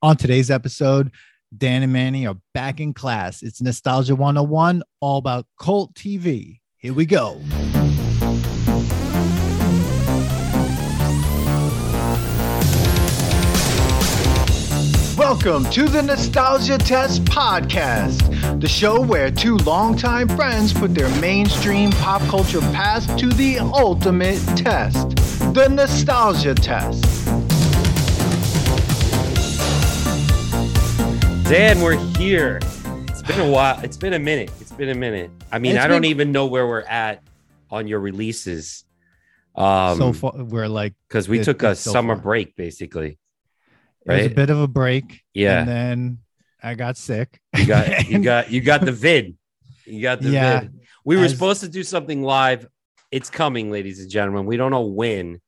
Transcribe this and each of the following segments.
On today's episode, Dan and Manny are back in class. It's Nostalgia 101, all about cult TV. Here we go. Welcome to the Nostalgia Test Podcast, the show where two longtime friends put their mainstream pop culture past to the ultimate test the Nostalgia Test. Dan, we're here. It's been a while. It's been a minute. It's been a minute. I mean, It's I don't been- even know where we're at on your releases. Um, so far, we're like, because we it- took a so summer far. break, basically. it was a bit of a break. Yeah. And then I got sick. You got, you got, you got the vid. You got the Yeah, vid. We were as- supposed to do something live. It's coming, ladies and gentlemen. We don't know when,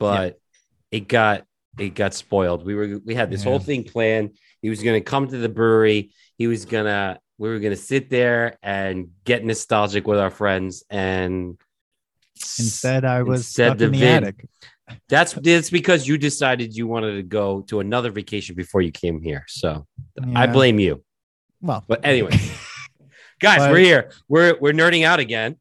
but it got, it got spoiled. We were, we had this Yeah. whole thing planned. He was going to come to the brewery. He was gonna, we were gonna sit there and get nostalgic with our friends. And Instead, I was Instead, stuck the in the vid- attic. That's that's because you decided you wanted to go to another vacation before you came here. So I blame you. Well, But anyway, guys, But- we're here. We're we're nerding out again.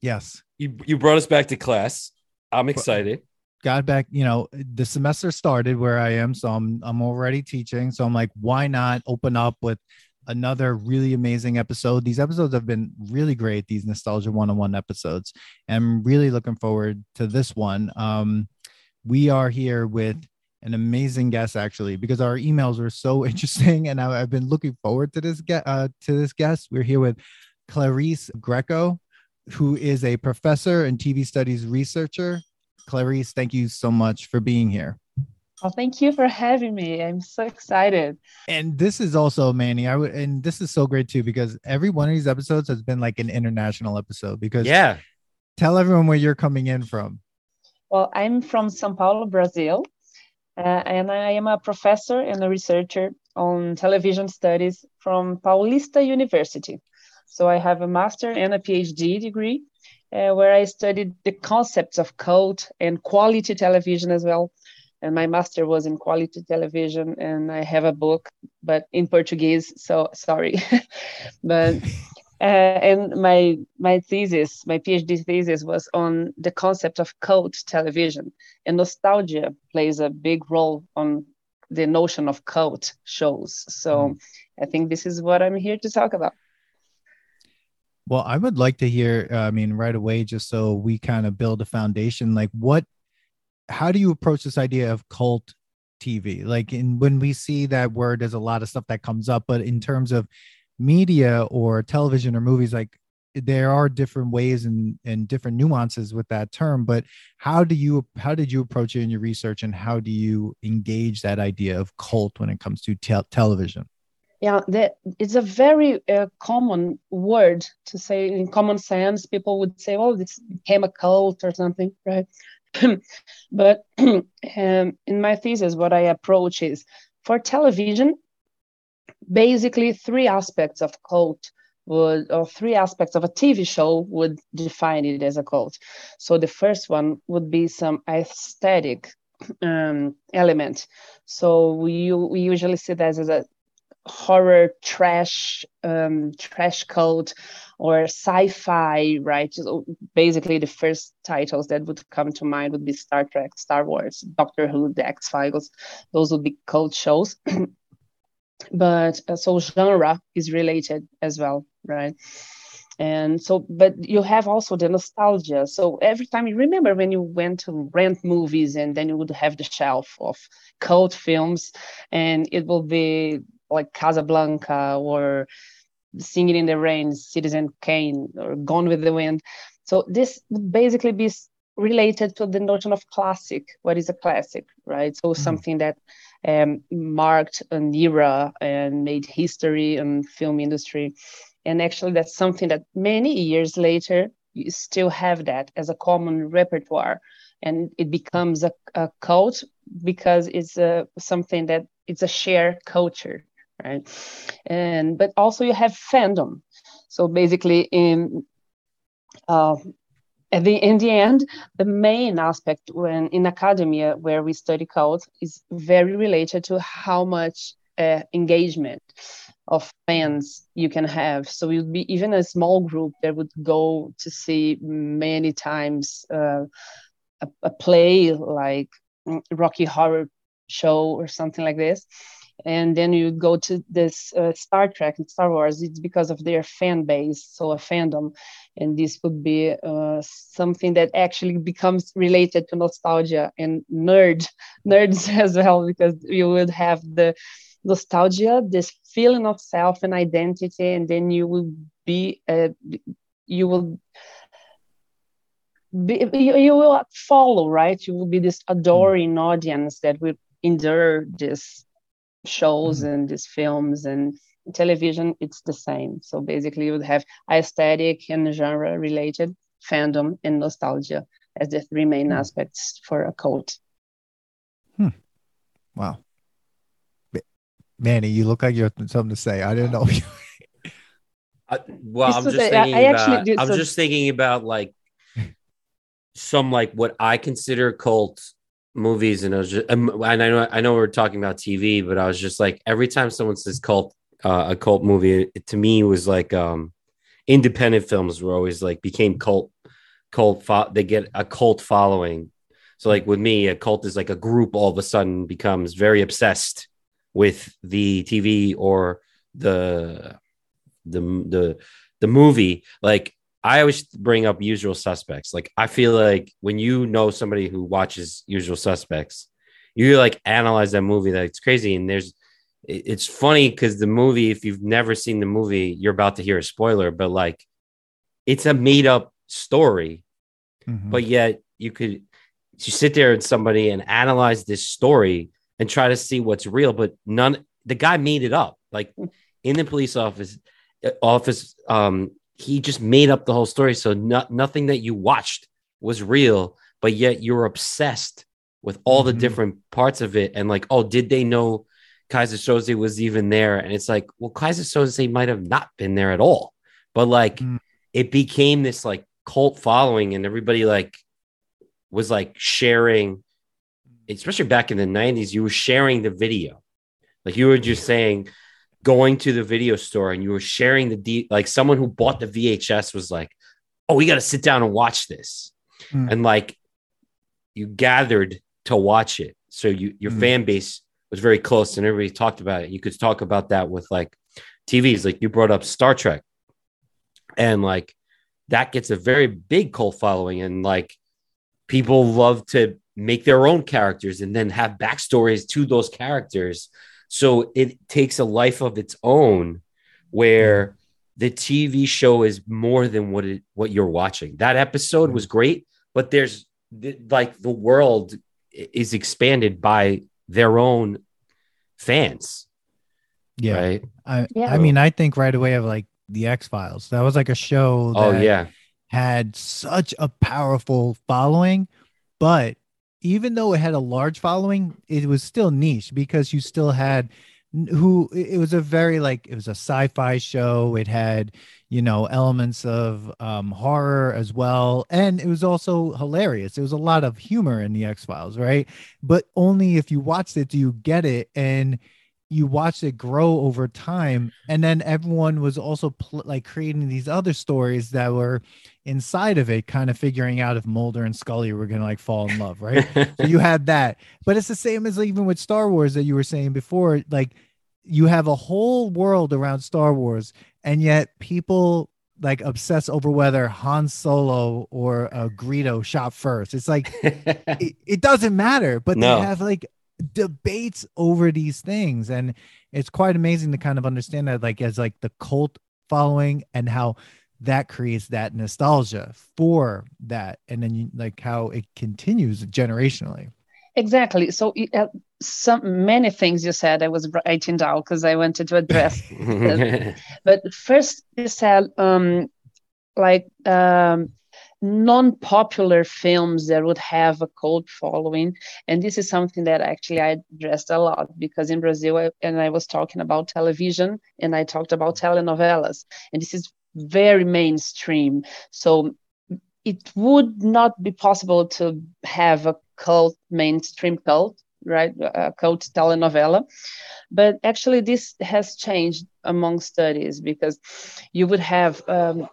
yes. You you brought us back to class. I'm excited. Got back you know the semester started where i am so i'm i'm already teaching. So i'm like why not open up with another really amazing episode? These episodes have been really great these nostalgia 101 episodes and i'm really looking forward to this one. Um we are here with an amazing guest actually because our emails were so interesting and I, i've been looking forward to this get uh to this guest. We're here with clarice greco who is a professor and tv studies researcher Clarice, thank you so much for being here. Well, thank you for having me. I'm so excited. And this is also Manny. I would, and this is so great too because every one of these episodes has been like an international episode. Because Yeah. tell everyone where you're coming in from. Well, I'm from São Paulo, Brazil, uh, and I am a professor and a researcher on television studies from Paulista University. So I have a master and a PhD degree uh, where I studied the concepts of cult and quality television as well. And my master was in quality television, and I have a book, but in Portuguese. So sorry, but uh, and my my thesis, my PhD thesis, was on the concept of cult television, and nostalgia plays a big role on the notion of cult shows. So I think this is what I'm here to talk about. Well, I would like to hear, uh, I mean, right away, just so we kind of build a foundation, like what, how do you approach this idea of cult TV? Like, in when we see that word, there's a lot of stuff that comes up, but in terms of media or television or movies, like there are different ways and, and different nuances with that term. But how do you, how did you approach it in your research and how do you engage that idea of cult when it comes to tel- television? Yeah, that it's a very uh, common word to say in common sense. People would say, "Oh, this became a cult or something," right? but um, in my thesis, what I approach is for television, basically three aspects of cult would, or three aspects of a TV show would define it as a cult. So the first one would be some aesthetic um, element. So we we usually see that as a horror trash um trash cult or sci-fi right? So basically the first titles that would come to mind would be star trek star wars doctor who the x-files. Those would be cult shows. But uh, so genre is related as well right? And so but you have also the nostalgia. So every time you remember when you went to rent movies and then you would have the shelf of cult films and it will be like Casablanca or Singing in the Rain, Citizen Kane, or Gone with the Wind. So this would basically be related to the notion of classic. What is a classic, right? So something that um, marked an era and made history in film industry. And actually, that's something that many years later you still have that as a common repertoire, and it becomes a, a cult because it's a, something that it's a shared culture right and but also you have fandom so basically in uh, at the in the end the main aspect when in academia where we study cult is very related to how much uh, engagement of fans you can have. So it would be even a small group that would go to see many times uh, a, a, play like mm, Rocky Horror Show or something like this. And then you go to this uh, Star Trek and Star Wars. It's because of their fan base, so a fandom, and this would be uh, something that actually becomes related to nostalgia and nerd nerds as well, because you would have the nostalgia, this feeling of self and identity, and then you will be, uh, you will. Be, you, you will follow, right? You will be this adoring audience that will endure this shows mm-hmm. and these films and television it's the same so basically you would have aesthetic and genre related fandom and nostalgia as the three main mm. aspects for a cult hmm. wow Manny, you look like you have something to say. I didn't know. I, well, I'm just say, thinking I, I about. I'm so... just thinking about like some like what I consider cult movies, and I was just, um, and I know I know we're talking about TV, but I was just like every time someone says cult, uh, a cult movie, it, to me was like um, independent films were always like became cult, cult. Fo- they get a cult following. So like with me, a cult is like a group all of a sudden becomes very obsessed with the TV or the the the the movie like I always bring up usual suspects. Like I feel like when you know somebody who watches usual suspects, you like analyze that movie that it's crazy and there's it's funny because the movie, if you've never seen the movie, you're about to hear a spoiler, but like it's a made up story. Mm-hmm. But yet you could you sit there and somebody and analyze this story and try to see what's real. But none, the guy made it up. Like in the police office, uh, office, um, he just made up the whole story. So no, nothing that you watched was real, but yet you're obsessed with all the mm-hmm. different parts of it. And like, oh, did they know Keyser Söze was even there? And it's like, well, Keyser Söze might have not been there at all, but like, mm. it became this like cult following, and everybody like was like sharing especially back in the 90s, you were sharing the video. Like you were just saying, going to the video store and you were sharing the D, like someone who bought the VHS was like, oh, we got to sit down and watch this. Mm. And like you gathered to watch it. So you, your mm. fan base was very close and everybody talked about it. You could talk about that with like TVs, like you brought up Star Trek. And like that gets a very big cult following. And like people love to make their own characters and then have backstories to those characters. So it takes a life of its own where mm-hmm. the TV show is more than what it what you're watching. That episode mm-hmm. was great, but there's like the world is expanded by their own fans. Yeah. Right. I yeah. I mean, I think right away of like the X Files. That was like a show oh yeah had such a powerful following, but even though it had a large following, it was still niche because you still had who it was a very like it was a sci-fi show. It had you know elements of um horror as well. And it was also hilarious. It was a lot of humor in the x-files right? But only if you watched it do you get it. And you watched it grow over time. And then everyone was also pl- like creating these other stories that were inside of it kind of figuring out if mulder and scully were gonna like fall in love right so you had that but it's the same as even with star wars that you were saying before like you have a whole world around star wars and yet people like obsess over whether Han Solo or uh, Greedo shot first. It's like it, it, doesn't matter, but no. they have like debates over these things and it's quite amazing to kind of understand that like as like the cult following and how that creates that nostalgia for that. And then you, like how it continues generationally. Exactly. So uh, some many things you said i was writing down because i wanted to address but first you said um like um non-popular films that would have a cult following. And this is something that actually i addressed a lot because in brazil I, and i was talking about television and i talked about telenovelas. And this is very mainstream so it would not be possible to have a cult mainstream cult right? A cult telenovela. But actually, this has changed among studies because you would have um,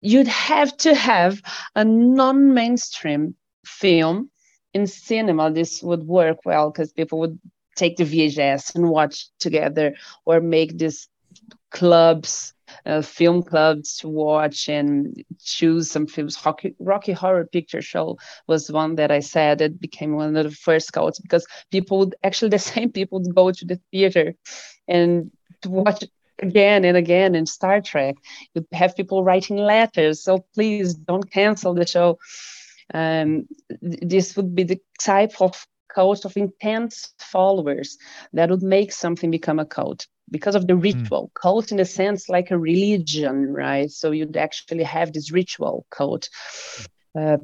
you'd have to have a non-mainstream film in cinema. This would work well because people would take the VHS and watch together, or make these clubs uh, film clubs to watch and choose some films. Rocky, Rocky Horror Picture Show was one that I said that became one of the first cults because people would actually the same people would go to the theater and to watch again and again in Star Trek. You'd have people writing letters, so please don't cancel the show. Um, this would be the type of cult of intense followers that would make something become a cult because of the hmm. ritual mm. cult in a sense like a religion right so you'd actually have this ritual cult uh,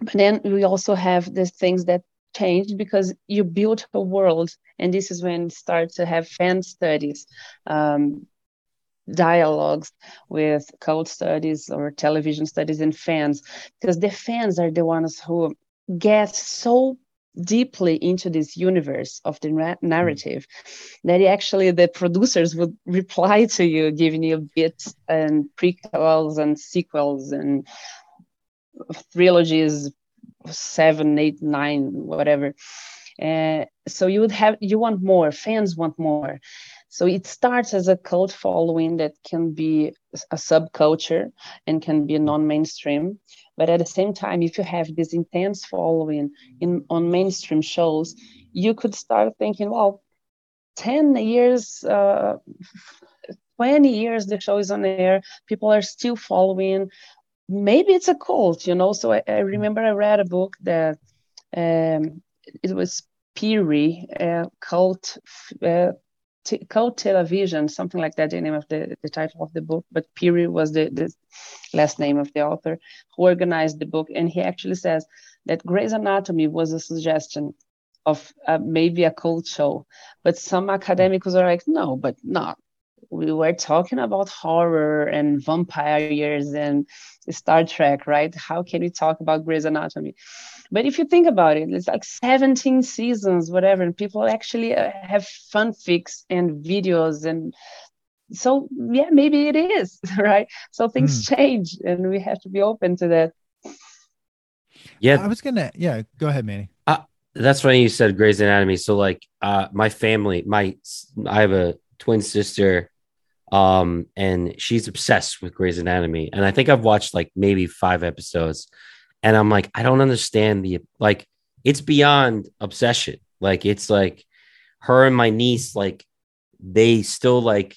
but then we also have the things that changed because you built a world and this is when start to have fan studies um, dialogues with cult studies or television studies and fans because the fans are the ones who get so deeply into this universe of the mm. narrative that actually the producers would reply to you giving you bits and prequels and sequels and trilogies seven eight nine whatever. Uh, so you would have you want more fans want more. So it starts as a cult following that can be a subculture and can be non-mainstream but at the same time, if you have this intense following in on mainstream shows, you could start thinking, well, 10 years, uh, 20 years the show is on air, people are still following. Maybe it's a cult, you know. So I, I remember I read a book that um, it was Piri, a cult uh, t- called television, something like that, the name of the, the title of the book. But Piri was the, the last name of the author who organized the book. And he actually says that Grey's Anatomy was a suggestion of uh, maybe a cult show. But some academics are like, no, but not. We were talking about horror and vampires and Star Trek, right? How can we talk about Grey's Anatomy? But if you think about it, it's like 17 seasons, whatever, and people actually uh, have fanfics and videos and so yeah maybe it is right so things mm. change and we have to be open to that yeah i was gonna yeah go ahead manny uh, that's funny you said Grey's Anatomy. So like uh my family, my I have a twin sister, um, and she's obsessed with Grey's Anatomy. And I think I've watched like maybe five episodes and i'm like i don't understand the like it's beyond obsession. Like it's like her and my niece like they still like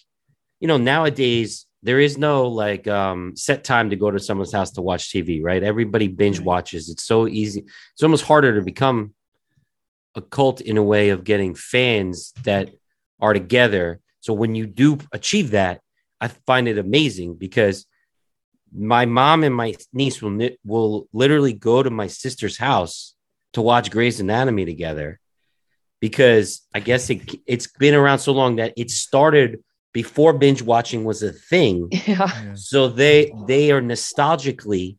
you know nowadays there is no like um set time to go to someone's house to watch tv right? Everybody binge watches. It's so easy. It's almost harder to become a cult in a way of getting fans that are together. So when you do achieve that i find it amazing because my mom and my niece will will literally go to my sister's house to watch Grey's Anatomy together because I guess it it's been around so long that it started before binge watching was a thing. Yeah. So they they are nostalgically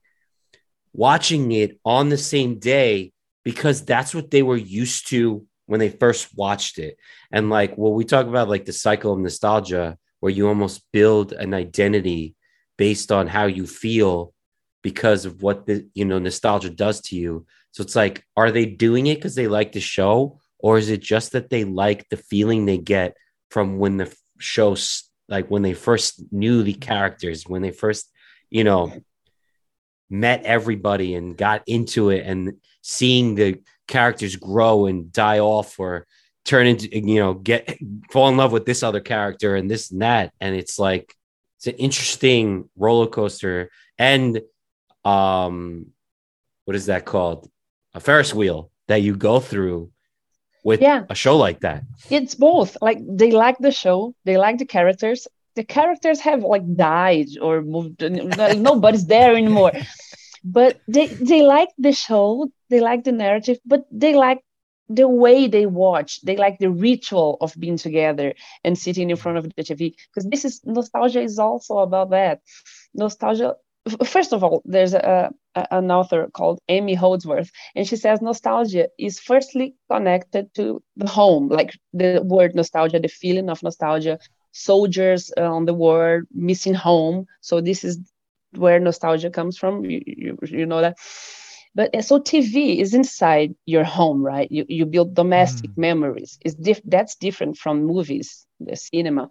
watching it on the same day because that's what they were used to when they first watched it. And like well we talk about like the cycle of nostalgia where you almost build an identity based on how you feel because of what the you know nostalgia does to you. So it's like are they doing it because they like the show or is it just that they like the feeling they get from when the show like when they first knew the characters when they first you know met everybody and got into it and seeing the characters grow and die off or turn into you know get fall in love with this other character and this and that. And it's like it's an interesting roller coaster and um what is that called? A ferris wheel that you go through with yeah. a show like that. It's both. Like they like the show they like the characters. The characters have like died or moved nobody's there anymore. But they they like the show they like the narrative but they like the way they watch they like the ritual of being together and sitting in front of the tv because this is nostalgia is also about that nostalgia first of all there's a an author called Amy Holdsworth, and she says nostalgia is firstly connected to the home, like the word nostalgia, the feeling of nostalgia, soldiers on the war, missing home. So this is where nostalgia comes from. You, you, you know that. But so TV is inside your home, right? You, you build domestic mm. memories. It's diff- that's different from movies, the cinema,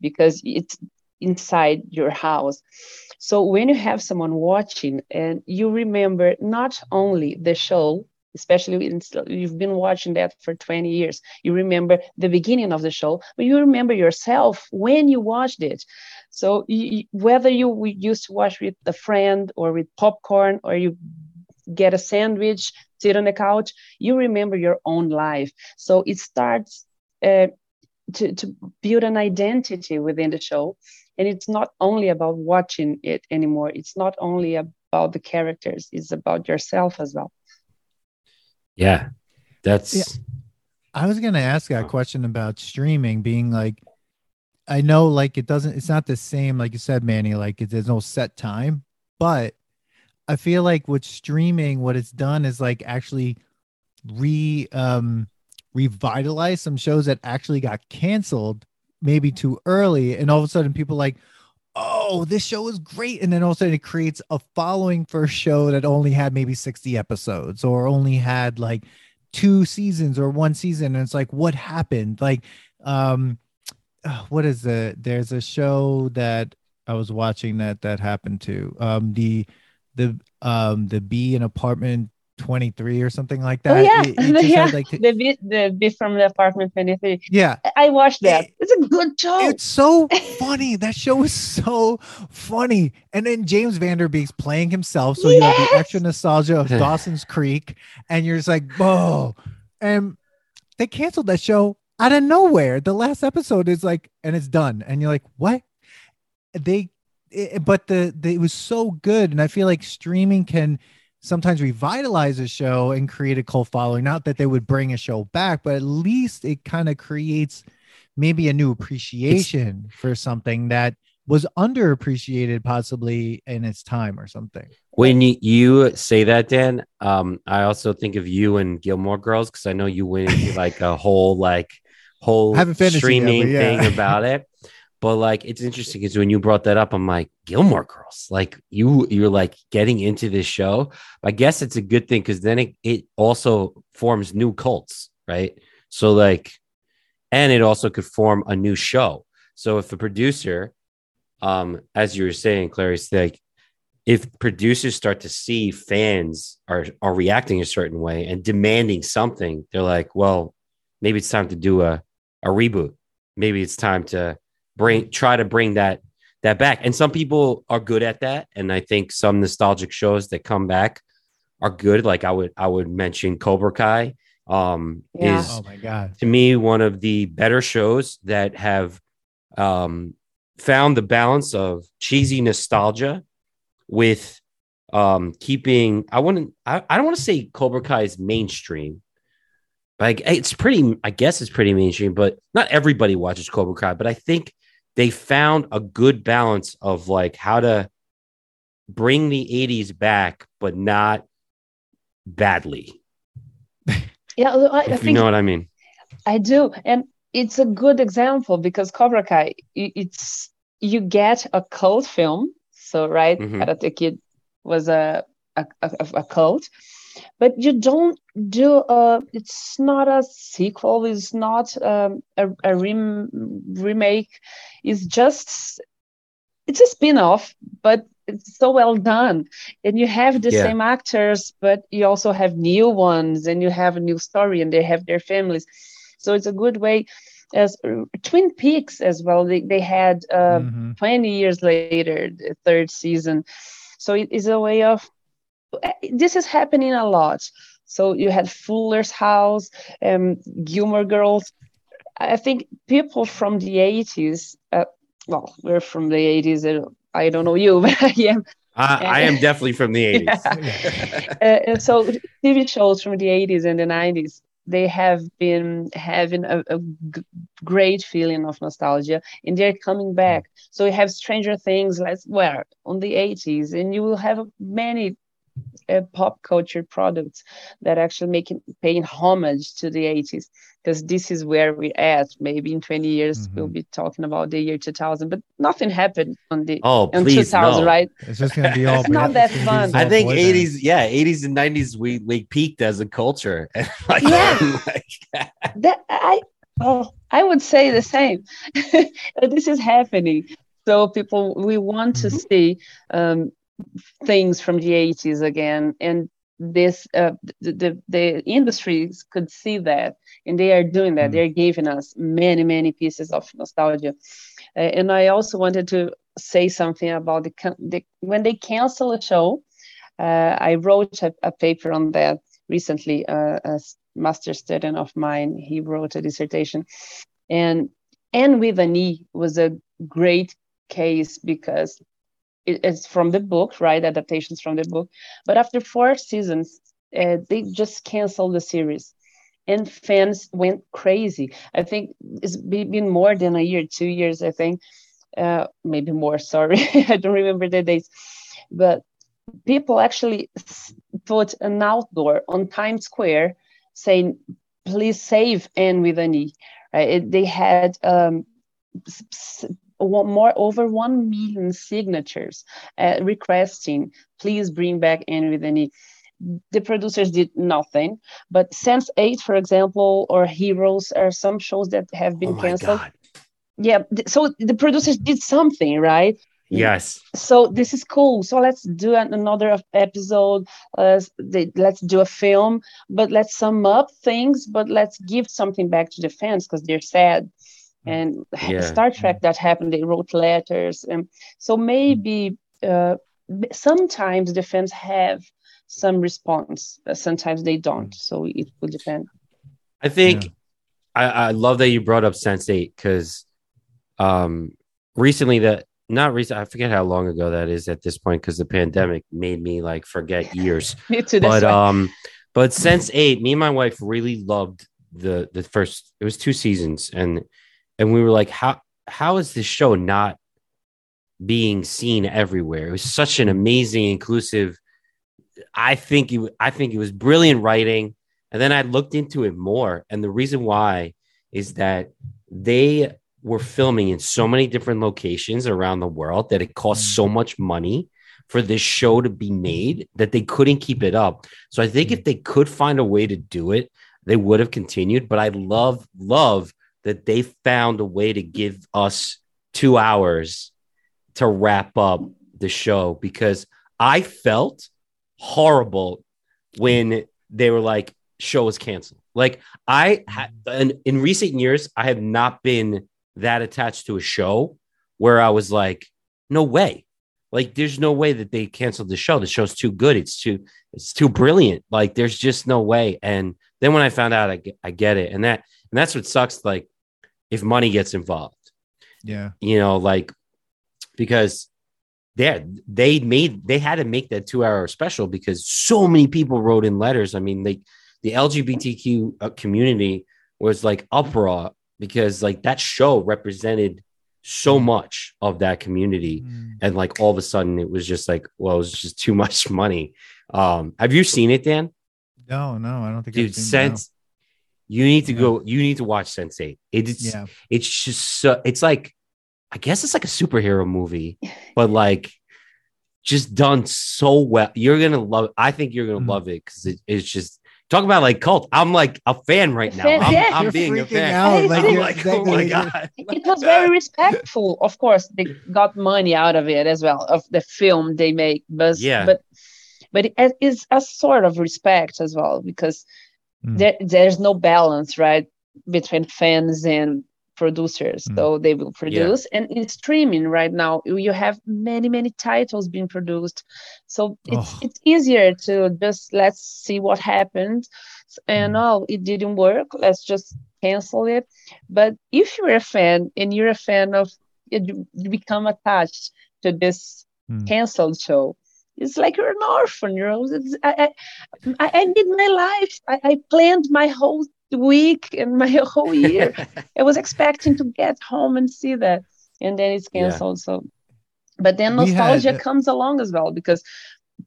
because it's inside your house. So when you have someone watching and you remember not only the show, especially in, you've been watching that for 20 years, you remember the beginning of the show, but you remember yourself when you watched it. So you, whether you used to watch with a friend or with popcorn or you get a sandwich, sit on the couch, you remember your own life. So it starts uh, to, to build an identity within the show. And it's not only about watching it anymore. It's not only about the characters, it's about yourself as well. Yeah. That's. Yeah. I was going to ask that question about streaming being like, I know like it doesn't, it's not the same, like you said, Manny, like it, there's no set time, but I feel like with streaming, what it's done is like actually re um revitalize some shows that actually got canceled maybe too early, and all of a sudden people like, oh, this show is great, and then all of a sudden it creates a following for a show that only had maybe sixty episodes or only had like two seasons or one season, and it's like, what happened? Like, um, what is it? There's a show that I was watching that that happened to um the the um the B in apartment 23 or something like that. Oh, yeah. It, it yeah. Like, the bit the bit from the apartment 23. Yeah. I watched that. It, it's a good show. It's so funny. that show is so funny. And then James Van Der Beek's playing himself. So yes! you have the extra nostalgia of Dawson's Creek. And you're just like, whoa. And they canceled that show out of nowhere. The last episode is like, and it's done. And you're like, what? They it, but the, the it was so good, and I feel like streaming can sometimes revitalize a show and create a cult following. Not that they would bring a show back, but at least it kind of creates maybe a new appreciation it's, for something that was underappreciated possibly in its time or something. When you, you say that, Dan, um, I also think of you and Gilmore Girls because I know you went into like a whole like whole streaming yeah. thing about it. But like it's interesting because when you brought that up, I'm like Gilmore Girls. Like you, you're like getting into this show. I guess it's a good thing because then it, it also forms new cults, right? So like, and it also could form a new show. So if a producer, um, as you were saying, Clarice, like if producers start to see fans are are reacting a certain way and demanding something, they're like, well, maybe it's time to do a a reboot. Maybe it's time to bring try to bring that that back. And some people are good at that. And I think some nostalgic shows that come back are good. Like I would I would mention Cobra Kai. Um yeah. is oh my god to me one of the better shows that have um found the balance of cheesy nostalgia with um keeping I wouldn't I, I don't want to say Cobra Kai is mainstream. Like it's pretty I guess it's pretty mainstream, but not everybody watches Cobra Kai. But I think they found a good balance of like how to bring the 80s back, but not badly. Yeah, I, if I you know what I mean. I do, and it's a good example because Cobra Kai, it's you get a cult film. So right, mm-hmm. Karate Kid was a a, a, a cult, but you don't do a it's not a sequel it's not um, a, a rem, remake it's just it's a spin-off but it's so well done and you have the yeah. same actors but you also have new ones and you have a new story and they have their families so it's a good way as uh, twin peaks as well they, they had uh, mm-hmm. 20 years later the third season so it is a way of this is happening a lot. So you had Fuller's House, um, Gilmore Girls. I think people from the 80s, uh, well, we're from the 80s. I don't know you, but I am. I, I am definitely from the 80s. Yeah. uh, so TV shows from the 80s and the 90s, they have been having a, a g- great feeling of nostalgia and they're coming back. So you have Stranger Things, let's where on the 80s, and you will have many uh, pop culture products that actually making paying homage to the 80s because this is where we're at. Maybe in 20 years mm-hmm. we'll be talking about the year 2000 but nothing happened on the oh in please 2000 no. right? It's just gonna be all it's not that fun. i think 80s yeah 80s and 90s we we peaked as a culture. Like, yeah. like, that i oh i would say the same. This is happening. So people we want to mm-hmm. see um, things from the 80s again and this uh, the, the, the industries could see that and they are doing that. Mm. they're giving us many many pieces of nostalgia. Uh, and i also wanted to say something about the, the when they cancel a show uh, i wrote a, a, paper on that recently uh, a master student of mine. He wrote a dissertation. And Anne with an e was a great case because it's from the book, right? Adaptations from the book. But after four seasons, uh, they just canceled the series, and fans went crazy. I think it's been more than a year, two years, I think, uh, maybe more. Sorry, I don't remember the dates, but people actually put an outdoor on Times Square saying, "Please save Anne with an E." Right? It, they had um, more over 1 million signatures uh, requesting please bring back Anne with an E the producers did nothing but Sense8 for example or heroes are some shows that have been oh canceled. God. yeah so the producers did something right? Yes. So this is cool. So let's do another episode uh, let's do a film but let's sum up things but let's give something back to the fans because they're sad and yeah. Star Trek that happened. They wrote letters, and so maybe uh, sometimes the fans have some response. Sometimes they don't. So it will depend. I think yeah. I, I love that you brought up Sense8 because um, recently that not recent I forget how long ago that is at this point because the pandemic made me like forget years. me too. But um, but Sense8, me and my wife really loved the the first. It was two seasons and and we were like, how how is this show not being seen everywhere? It was such an amazing, inclusive. I think it, I think it was brilliant writing. And then I looked into it more, and the reason why is that they were filming in so many different locations around the world that it cost so mm. much money for this show to be made that they couldn't keep it up. So I think if they could find a way to do it, they would have continued. But I love, love that they found a way to give us two hours to wrap up the show because I felt horrible when they were like, show is canceled. Like I had in, recent years, I have not been that attached to a show where I was like, no way. Like there's no way that they canceled the show. The show's too good. It's too it's too brilliant. Like there's just no way. And then when I found out, I I get it. And that and that's what sucks. Like if money gets involved. Yeah. You know, like because they they made they had to make that two hour special because so many people wrote in letters. I mean, they the LGBTQ uh, community was like uproar because like that show represented so mm. much of that community mm. and like all of a sudden it was just like well it was just too much money um have you seen it dan no no i don't think dude since you need to yeah. go. You need to watch Sense8. It's yeah. It's just so. It's like, I guess it's like a superhero movie, but like, just done so well. You're gonna love. I think you're gonna mm. love it because it, it's just talk about like cult. I'm like a fan right now. I'm, yeah. I'm being a fan. Out. Like, I'm like, oh my god. It was very respectful. Of course, they got money out of it as well of the film they make, but yeah, but but it is a sort of respect as well because mm. there, there's no balance right between fans and producers mm. so they will produce yeah. and in streaming right now you have many many titles being produced so it's oh. it's easier to just let's see what happened and mm. oh it didn't work let's just cancel it but if you're a fan and you're a fan of you become attached to this mm. canceled show it's like you're an orphan you know I, I, I did my life I, I planned my whole week and my whole year i was expecting to get home and see that and then it's canceled yeah. so but then nostalgia had, comes along as well because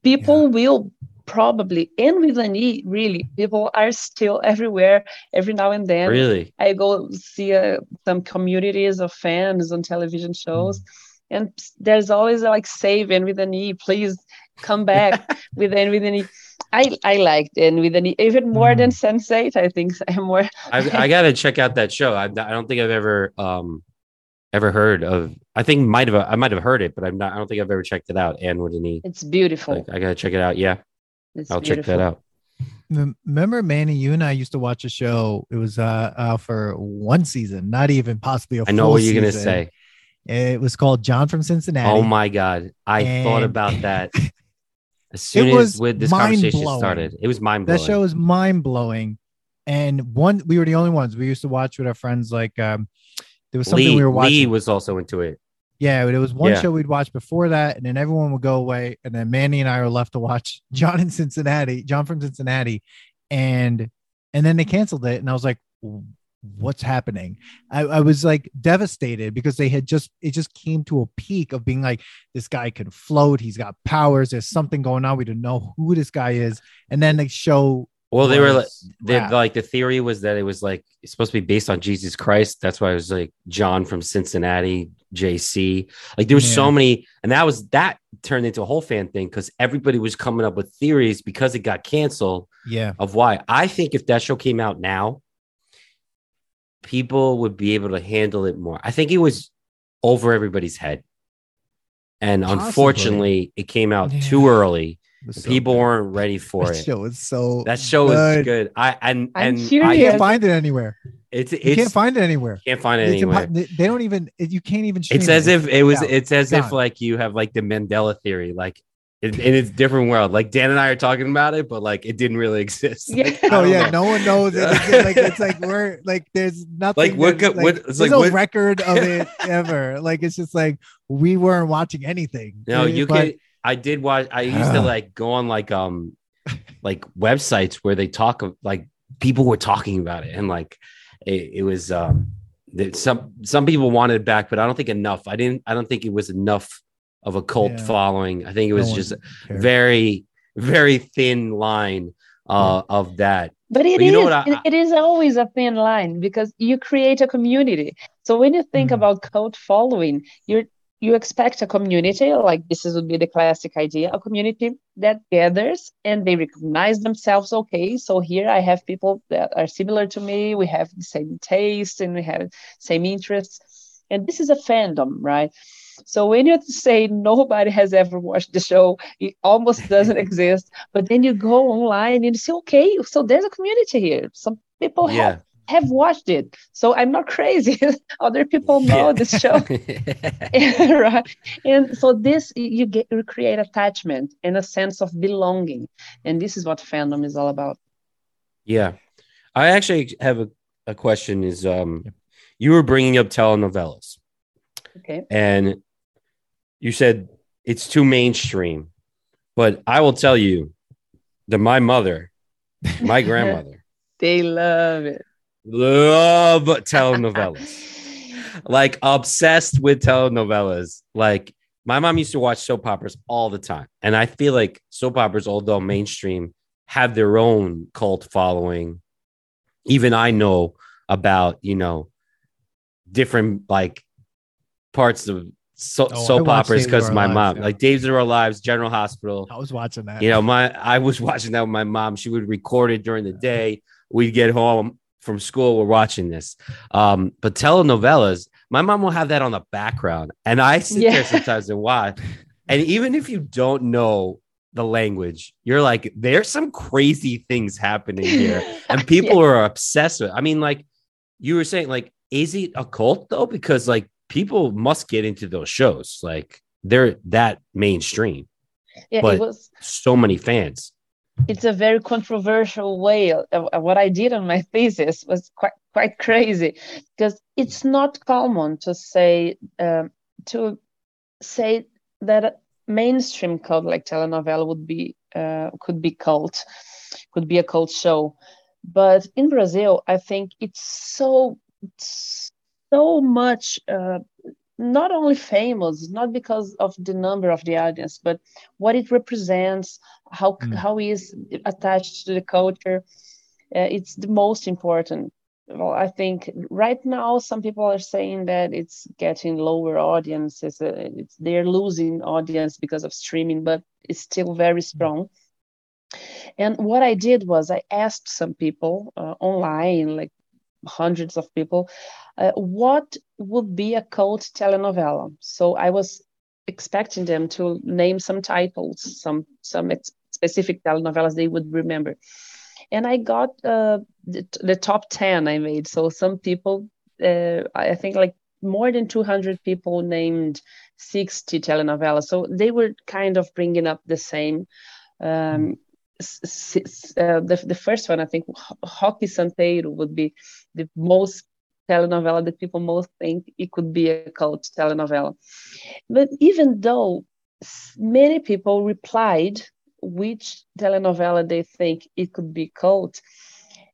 people yeah. will probably Anne with an e really people are still everywhere every now and then really i go see uh, some communities of fans on television shows mm. and there's always like save Anne with an e please come back with and with I e I, I liked and with an even more mm. than Sense8. I think I'm more. I, I gotta check out that show. I, I don't think I've ever um ever heard of. I think might have I might have heard it, but I'm not. I don't think I've ever checked it out. Anne with an E. It's beautiful. Like, I gotta check it out. Yeah. It's I'll beautiful. check that out. Remember, Manny, you and I used to watch a show. It was uh, uh for one season, not even possibly a. I know what you're season. gonna say. It was called John from Cincinnati. Oh my god, I and... thought about that as soon as with this conversation started. It was mind blowing. That show was mind blowing, and one we were the only ones we used to watch with our friends. Like um, there was something Lee, we were watching. Lee was also into it. Yeah, it was one yeah. show we'd watch before that, and then everyone would go away, and then Manny and I were left to watch John in Cincinnati, John from Cincinnati, and and then they canceled it, and I was like, what's happening? I, I was like devastated because they had just it just came to a peak of being like, this guy can float, he's got powers, there's something going on, we don't know who this guy is, and then they show well, they were like, they, like the theory was that it was like it's supposed to be based on Jesus Christ. That's why it was like John from Cincinnati, JC. Like there was yeah. so many, and that was that turned into a whole fan thing because everybody was coming up with theories because it got canceled. Yeah, of why. I think if that show came out now, people would be able to handle it more. I think it was over everybody's head, and Possibly. unfortunately, it came out yeah. too early so people good. weren't ready for that it. Show was so that show good. was good. I and and I can't find it anywhere. It's, it's you can't find it anywhere. Can't find it it's anywhere. Impo- they don't even. You can't even. It's as it. if it was. It's as if like you have like the Mandela theory, like in, in its different world. Like Dan and I are talking about it, but like it didn't really exist. Yeah. Like, oh yeah, know. no one knows. It. It's like it's like we're like there's nothing. Like what? Like, what there's like, no what? record of it ever. Like it's just like we weren't watching anything. No, you but, can I did watch. I used to like go on like um like websites where they talk of like people were talking about it and like it, it was um some some people wanted it back, but I don't think enough. I didn't. I don't think it was enough of a cult yeah. following. I think it was no just very very thin line uh, yeah. of that. But it but is, I, it is always a thin line because you create a community. So when you think mm. about cult following, you're you expect a community like this is would be the classic idea a community that gathers and they recognize themselves okay so here i have people that are similar to me we have the same taste and we have same interests and this is a fandom right so when you say nobody has ever watched the show it almost doesn't exist but then you go online and you say okay so there's a community here. Some people yeah. have have watched it. So i'm not crazy. Other people know yeah. this show. Right. And so this you get you create attachment and a sense of belonging. And this is what fandom is all about. Yeah. I actually have a, a question is um you were bringing up telenovelas. Okay. And you said it's too mainstream but i will tell you that my mother my grandmother they love it love telenovelas. like obsessed with telenovelas. Like my mom used to watch soap operas all the time. And I feel like soap operas, although mainstream, have their own cult following. Even I know about, you know, different like parts of so, oh, soap operas because my lives, mom, yeah. like Days of Our Lives, General Hospital. I was watching that. You know, my I was watching that with my mom. She would record it during the day. We'd get home from school We're watching this. Um, but telenovelas, my mom will have that on the background, and I sit yeah. there sometimes and watch. And even if you don't know the language, you're like, there's some crazy things happening here, and people yeah. are obsessed with. I mean, like you were saying, like, is it a cult though? Because like people must get into those shows, like they're that mainstream. Yeah, but it was so many fans. It's a very controversial way what I did on my thesis was quite quite crazy. Because it's not common to say um, to say that a mainstream cult like telenovela would be uh, could be cult could be a cult show. But in Brazil I think it's so so much uh, not only famous, not because of the number of the audience, but what it represents, how mm. how is attached to the culture. Uh, it's the most important. Well, I think right now some people are saying that it's getting lower audiences. Uh, it's, they're losing audience because of streaming, but it's still very mm. strong. And what I did was I asked some people uh, online, like hundreds of people, uh, what would be a cult telenovela? So I was expecting them to name some titles, some some specific telenovelas they would remember. And I got uh, the, the, top 10 I made. So some people, uh, I think like more than 200 people named 60 telenovelas. So they were kind of bringing up the same. Um, uh, the, the first one, I think, Roque Santeiro would be the most telenovela that people most think it could be a cult telenovela. But even though many people replied which telenovela they think it could be cult,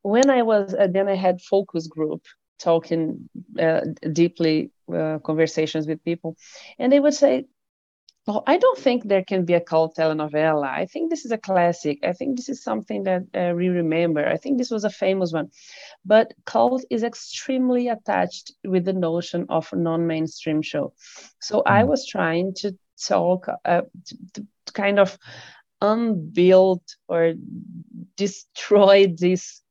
when I was uh, then I had focus group talking uh, deeply uh, conversations with people, and they would say well, I don't think there can be a cult telenovela. I think this is a classic. I think this is something that uh, we remember. I think this was a famous one. But cult is extremely attached with the notion of non-mainstream show. So mm. I was trying to talk, uh, to, to kind of unbuild or destroy this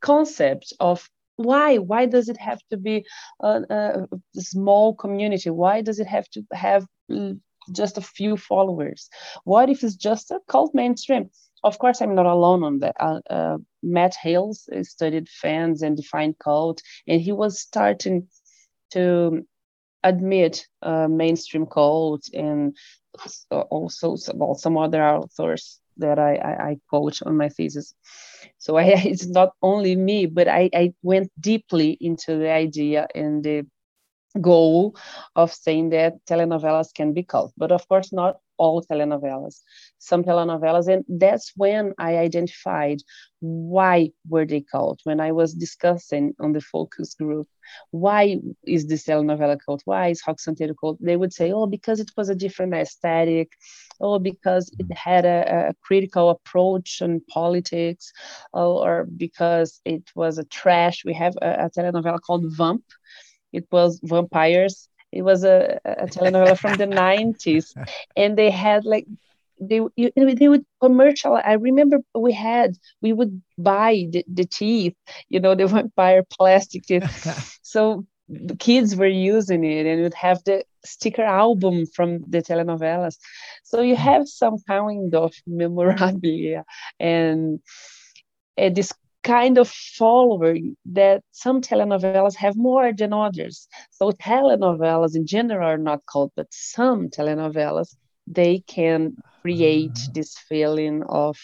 concept of why why does it have to be a, a, small community why does it have to have just a few followers. What if it's just a cult mainstream? Of course i'm not alone on that. Uh, uh, Matt Hills studied fans and defined cult and he was starting to admit uh, mainstream cult and also well, some other authors that I, I, I coach on my thesis. So I, it's not only me, but I, I went deeply into the idea and the goal of saying that telenovelas can be cult, but of course not all telenovelas, some telenovelas, and that's when I identified why were they cult. When I was discussing on the focus group, why is this telenovela cult? Why is Santeiro cult? They would say, oh, because it was a different aesthetic, oh, because it mm. had a, a critical approach on politics, oh, or because it was a trash. We have a, a telenovela called Vamp. It was vampires it was a, a telenovela from the 90s. And they had like, they, you, they would commercial. I remember we had, we would buy the, the teeth, you know, the vampire plastic teeth. so the kids were using it and would have the sticker album from the telenovelas. So you hmm. have some kind of memorabilia and, and this kind of follower that some telenovelas have more than others. So telenovelas in general are not cult, but some telenovelas they can create uh-huh. this feeling of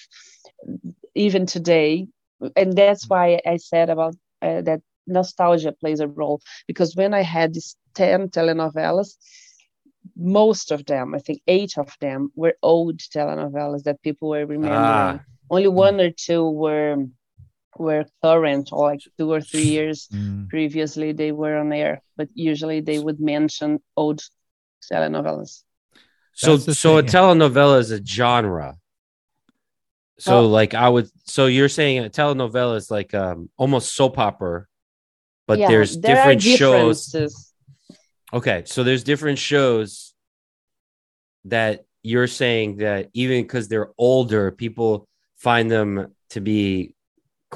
even today, and that's why I said about uh, that nostalgia plays a role because when I had these ten telenovelas. Most of them, I think eight of them, were old telenovelas that people were remembering. Ah. Only one or two were were current or like two or three years mm. previously they were on air but usually they would mention old telenovelas so so thing, a telenovela is a genre so oh. like i would so you're saying a telenovela is like um almost soap opera but yeah, there's there different shows okay so there's different shows that you're saying that even because they're older people find them to be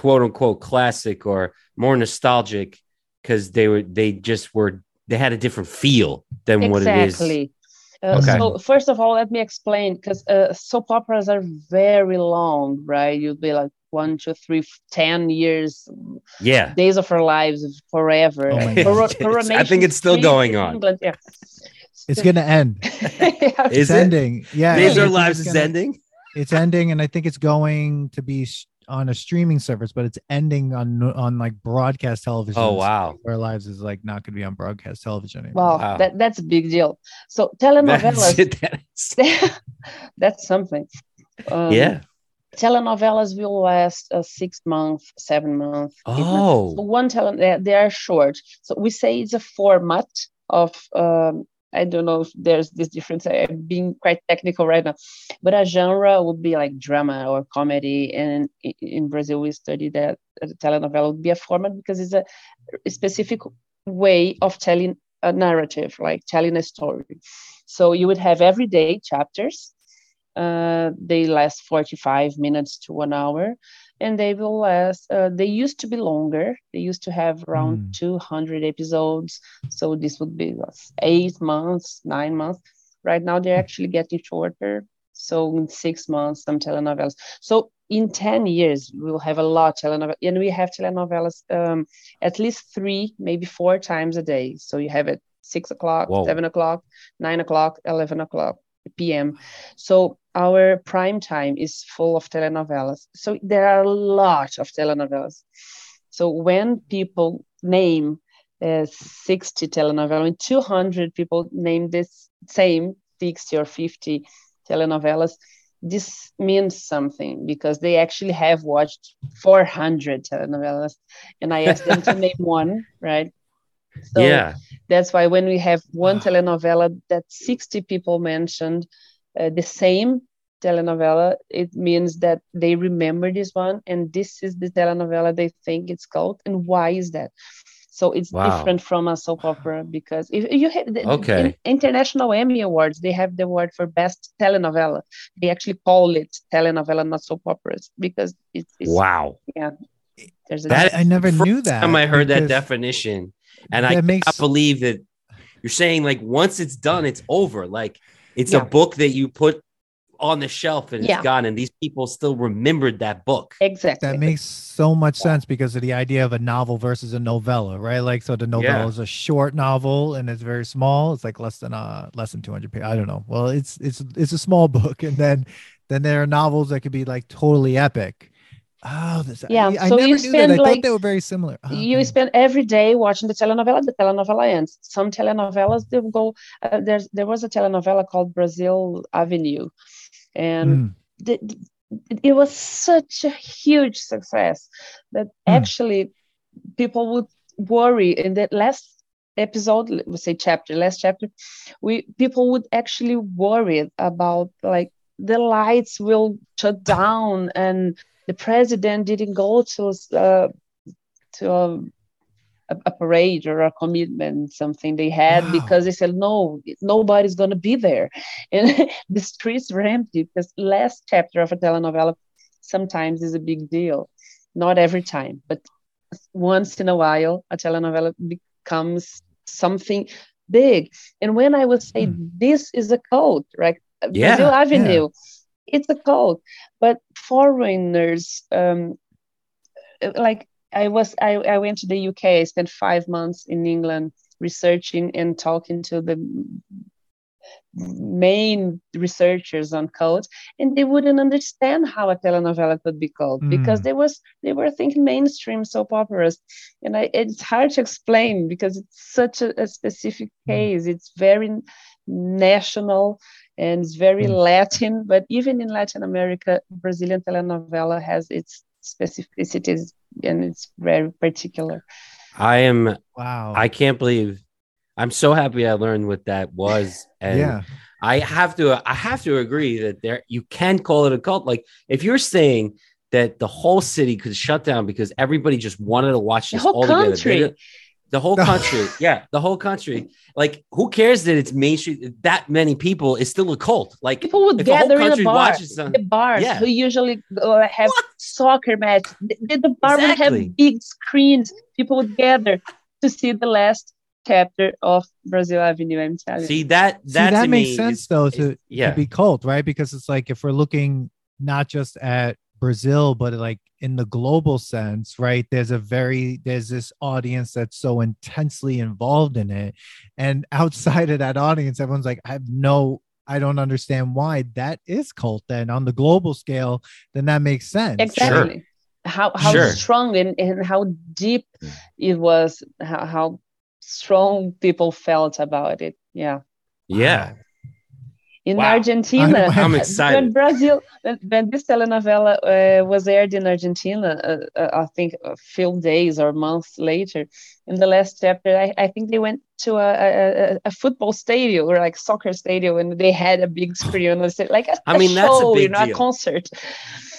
quote unquote classic or more nostalgic because they were they just were they had a different feel than exactly. what it is. Exactly. Uh, okay. So first of all, let me explain because uh, soap operas are very long, right? You'd be like one, two, three, ten years. Yeah. Days of our lives forever. Oh I think it's still going on. England, yeah. It's gonna end. yeah. Is it's it? ending. Yeah. Days of our lives is ending. It's ending, and I think it's going to be on a streaming service, but it's ending on on like broadcast television. Oh wow! Our lives is like not going to be on broadcast television anymore. Wow, wow. That, that's a big deal. So telenovelas, that's, that's something. Um, yeah. Telenovelas will last uh, six months, seven months. Oh, so one tele they are short. So we say it's a format of um, I don't know if there's this difference. I'm being quite technical right now, but a genre would be like drama or comedy. And in Brazil, we study that a telenovela would be a format because it's a specific way of telling a narrative, like telling a story. So you would have everyday chapters. Uh, they last 45 minutes to one hour and they will last uh, they used to be longer they used to have around mm. 200 episodes so this would be eight months nine months right now they're actually getting shorter so in six months some telenovelas so in 10 years we'll have a lot of telenovelas and we have telenovelas um, at least three maybe four times a day so you have it six o'clock Whoa. seven o'clock nine o'clock 11 o'clock p.m. So our prime time is full of telenovelas. So there are a lot of telenovelas. So when people name uh, 60 telenovelas, when 200 people name this same 60 or 50 telenovelas, this means something because they actually have watched 400 telenovelas. And I asked them to name one, right? So yeah. that's why when we have one telenovela that 60 people mentioned uh, the same telenovela, it means that they remember this one and this is the telenovela they think it's cult. And why is that? So it's wow. different from a soap opera because if you have the, okay. in international Emmy Awards, they have the award for best telenovela. They actually call it telenovela, not soap operas, because it's, it's wow. Yeah, there's a that I never knew that. Time I heard that definition, and I makes... cannot believe that you're saying like once it's done, it's over. Like it's yeah. a book that you put on the shelf and yeah. it's gone, and these people still remembered that book. Exactly. That makes so much sense because of the idea of a novel versus a novella, right? Like, so the novella yeah. is a short novel and it's very small. It's like less than uh less than 200 pages. I don't know. Well, it's it's it's a small book, and then then there are novels that could be like totally epic Oh, this, yeah. I, so I you spend like, thought they were very similar. Oh, you okay. spend every day watching the telenovela. The telenovela ends. Some telenovelas they go. Uh, there's there was a telenovela called Brazil Avenue, and mm. the, it was such a huge success that mm. actually people would worry in that last episode let's say chapter last chapter we people would actually worry about like the lights will shut down and the president didn't go to uh, to a, a, parade or a commitment, something they had, wow. because they said no, nobody's going to be there, and the streets were empty. Because last chapter of a telenovela sometimes is a big deal, not every time, but once in a while, a telenovela becomes something big. And when I would say hmm. this is a cult, right? Yeah, Brazil Avenue. Yeah it's a cult. But foreigners um, like i was I, I went to the uk i spent five months in england researching and talking to the main researchers on cult and they wouldn't understand how a telenovela could be cult mm. because they was they were thinking mainstream soap operas. And I, it's hard to explain because it's such a, a specific mm. case. It's very national and it's very mm. Latin. But even in Latin America, Brazilian telenovela has its specificities and it's very particular. I am wow. I can't believe I'm so happy I learned what that was. And yeah. I have to I have to agree that there you can call it a cult. Like if you're saying that the whole city could shut down because everybody just wanted to watch this all country. together the whole country yeah the whole country like who cares that it's mainstream that many people is still a cult like people would gather in a bar some, the bars yeah. who usually uh, have what? soccer match the, the bar exactly. would have big screens people would gather to see the last chapter of Brazil Avenue. I'm telling you. See that that, See, that makes me sense is, though to, yeah. to be cult, right? Because it's like if we're looking not just at Brazil, but like in the global sense, right? There's a very there's this audience that's so intensely involved in it, and outside of that audience, everyone's like, I have no, I don't understand why that is cult. Then on the global scale, then that makes sense. Exactly. Sure. How how sure. strong and, and how deep mm. it was, how, how strong people felt about it. Yeah. Yeah in wow. Argentina. I'm, I'm, excited. When Brazil, when this telenovela uh, was aired in Argentina, uh, uh, I think a few days or months later, in the last chapter, I, I think they went to a, a, a, football stadium or like soccer stadium, and they had a big screen and like a, I mean, that's show, a big you know, deal. a concert.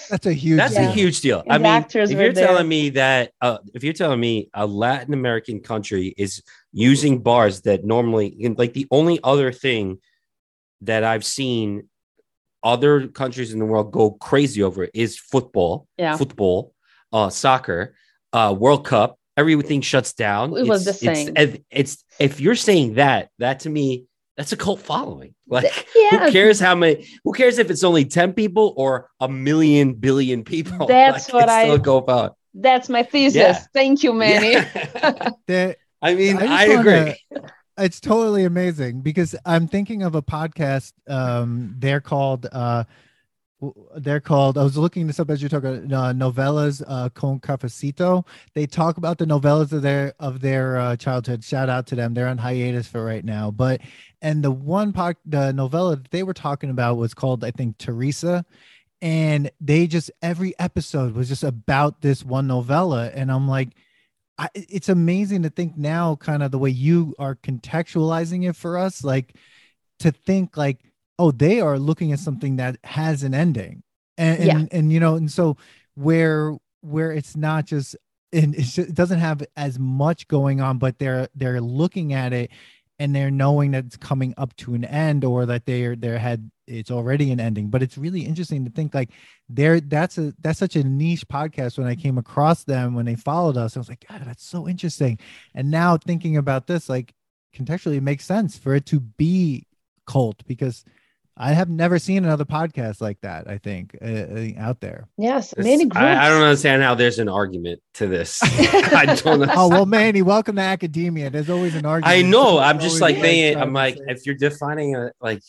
That's a huge. That's deal. a huge deal. And I mean, if you're there. telling me that, uh, if you're telling me a Latin American country is using bars that normally, like the only other thing that I've seen other countries in the world go crazy over is football, yeah. football, uh, soccer, uh, World Cup. Everything shuts down. It was the same. It's, it's if you're saying that, that to me, that's a cult following. Like, yeah. who cares how many? Who cares if it's only ten people or a million billion people? That's like, what I go about. That's my thesis. Yeah. Thank you, Manny. Yeah. I mean, I, I agree it's totally amazing because I'm thinking of a podcast. Um, they're called uh, they're called. I was looking this up as you're talking. Uh, novelas uh, con cafecito. They talk about the novellas of their of their uh, childhood. Shout out to them. They're on hiatus for right now. But and the one part, the novella that they were talking about was called, I think, Teresa. And they just every episode was just about this one novella, and I'm like I, it's amazing to think now, kind of the way you are contextualizing it for us, like to think like, oh, they are looking at something that has an ending, and and, yeah. and you know, and so where where it's not just and just, it doesn't have as much going on, but they're they're looking at it and they're knowing that it's coming up to an end or that they're they had it's already an ending but it's really interesting to think like there that's a that's such a niche podcast when i came across them when they followed us i was like god that's so interesting and now thinking about this like contextually it makes sense for it to be cult because I have never seen another podcast like that. I think uh, uh out there. Yes, many groups. I, I, don't understand how there's an argument to this. I don't. Know. oh well, Manny, welcome to academia. There's always an argument. I know. I'm just like thinking. I'm like, if you're defining a like,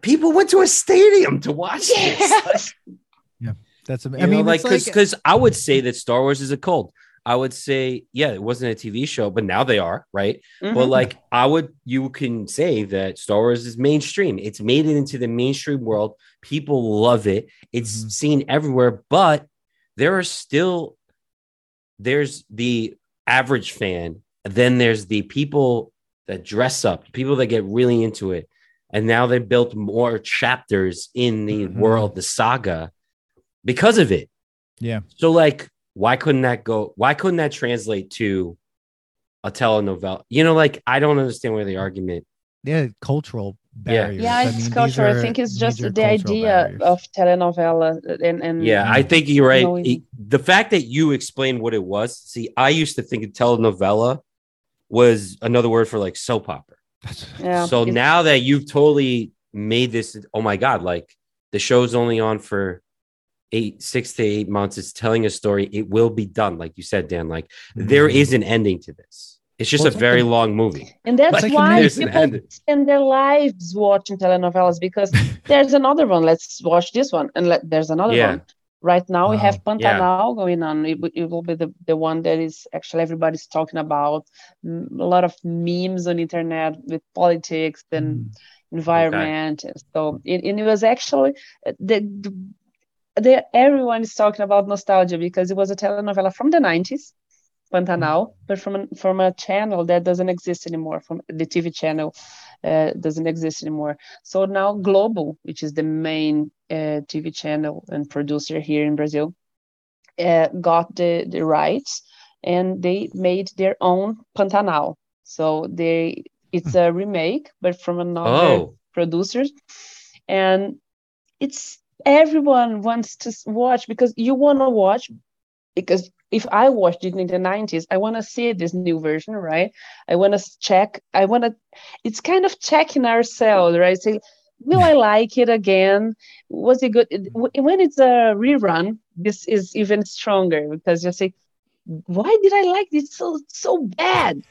people went to a stadium to watch yes. this. yeah, that's. amazing. I mean, know, like because because like, I would say that Star Wars is a cult. I would say, yeah, it wasn't a TV show, but now they are, right? Mm-hmm. But like, I would, you can say that Star Wars is mainstream. It's made it into the mainstream world. People love it. It's mm-hmm. seen everywhere, but there are still, there's the average fan. Then there's the people that dress up, people that get really into it. And now they built more chapters in the mm-hmm. world, the saga, because of it. Yeah. So, like, why couldn't that go? Why couldn't that translate to a telenovela? You know, like I don't understand where the argument. Yeah, cultural barriers. Yeah, it's I mean, cultural. I think it's just the idea barriers. of telenovela and and. Yeah, I think you're right. Knowing... The fact that you explained what it was. See, I used to think a telenovela was another word for like soap opera. Yeah, so now that you've totally made this, oh my god, like the show's only on for eight six to eight months. It's telling a story. It will be done like you said dan like mm-hmm. there is an ending to this. It's just well, a very long movie. And that's like, why people spend their lives watching telenovelas because there's another one. Let's watch this one and let, there's another yeah. one right now wow. we have pantanal yeah. going on it, it, will be the, the one that is actually everybody's talking about a lot of memes on internet with politics and mm. environment okay. so it, it was actually the, the there everyone is talking about nostalgia because it was a telenovela from the 90s Pantanal, but from a, from a channel that doesn't exist anymore, from the TV channel uh, doesn't exist anymore. So now Globo which is the main uh, TV channel and producer here in Brazil, uh, got the, the rights and they made their own Pantanal. So they it's a remake, but from another oh. producer, and it's everyone wants to watch because you want to watch because if I watched it in the 90s, I want to see this new version, right? I want to check. I want to, it's kind of checking ourselves, right? Say, will I like it again? Was it good? When it's a rerun, this is even stronger because you say, why did I like this so so bad?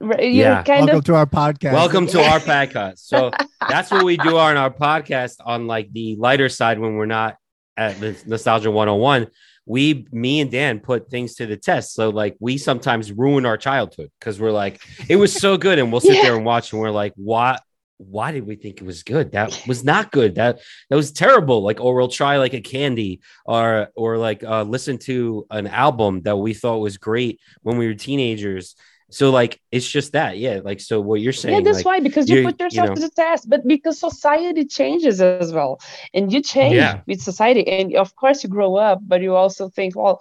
You're yeah. welcome of... to our podcast. Welcome to our podcast. So that's what we do on our podcast on like the lighter side when we're not at the Nostalgia 101. We, me and Dan put things to the test. So like we sometimes ruin our childhood because we're like, it was so good. And we'll sit yeah. there and watch and we're like, what? Why did we think it was good? That was not good. That that was terrible. Like, or we'll try like a candy, or or like uh, listen to an album that we thought was great when we were teenagers. So like it's just that, yeah. Like so, what you're saying? Yeah, that's like, why because you put yourself you know, to the test, but because society changes as well, and you change yeah. with society, and of course you grow up, but you also think, well,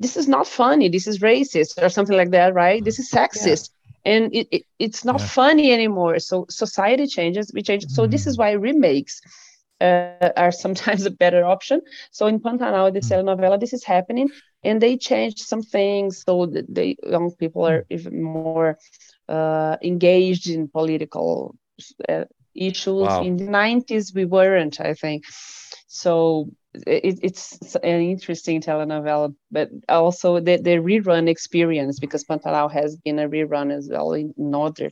this is not funny, this is racist or something like that, right? This is sexist. Yeah and it, it it's not yeah. funny anymore so society changes we change so this is mm. why remakes uh, are sometimes a better option so in pantanal the telenovela this is happening and they changed some things so that the young people are mm. even more uh, engaged in political uh, issues wow. in the 90s we weren't i think so it, it's an interesting telenovela, but also the, the rerun experience because Pantanal has been a rerun as well in other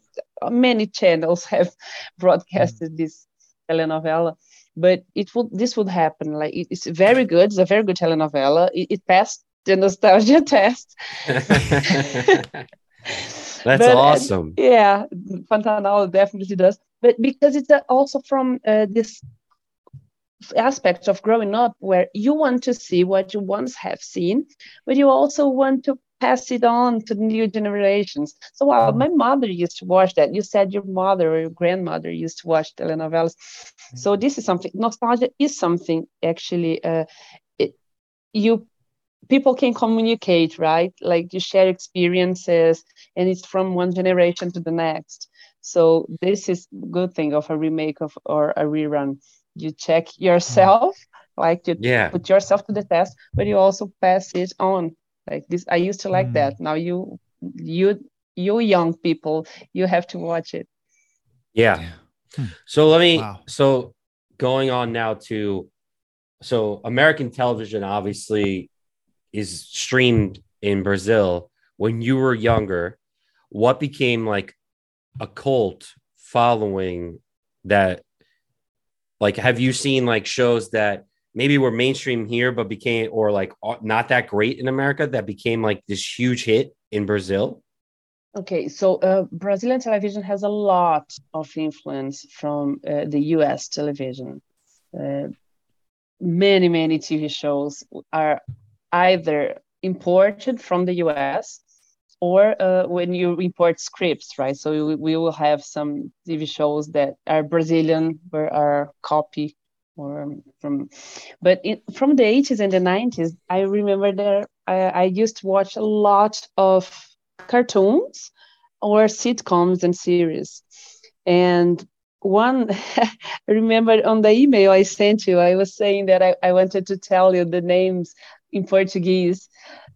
many channels have broadcasted this telenovela. But it would this would happen like it, it's very good. It's a very good telenovela. It, it passed the nostalgia test. That's but, awesome. Uh, yeah, Pantanal definitely does. But because it's also from uh, this aspects of growing up where you want to see what you once have seen, but you also want to pass it on to new generations. So while my mother used to watch that, you said your mother or your grandmother used to watch telenovelas. So this is something nostalgia is something actually uh, it, you people can communicate, right? Like you share experiences and it's from one generation to the next. So this is good thing of a remake of or a rerun you check yourself like you yeah. put yourself to the test but you also pass it on like this i used to like mm. that now you you you young people you have to watch it yeah hmm. so let me wow. so going on now to so american television obviously is streamed in brazil when you were younger what became like a cult following that like, have you seen like shows that maybe were mainstream here, but became or like not that great in America that became like this huge hit in Brazil? Okay, so uh, Brazilian television has a lot of influence from uh, the US television. Uh, many, many TV shows are either imported from the US or uh, when you import scripts, right? So we, will have some TV shows that are Brazilian or are copy or from, but from the 80s and the 90s, I remember there I, I used to watch a lot of cartoons or sitcoms and series, and one I remember on the email I sent you, I was saying that I, I wanted to tell you the names in Portuguese.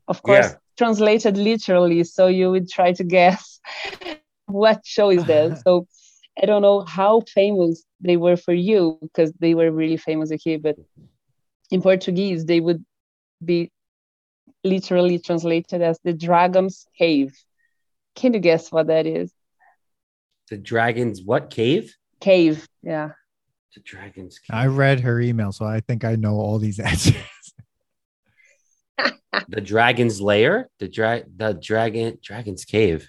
Of course, yeah translated literally so you would try to guess what show is that so i don't know how famous they were for you because they were really famous here but in portuguese they would be literally translated as the dragon's cave. Can you guess what that is? The dragon's what cave? Cave yeah. The dragon's cave. i read her email so i think i know all these answers the dragon's lair, the dra- the dragon dragon's cave,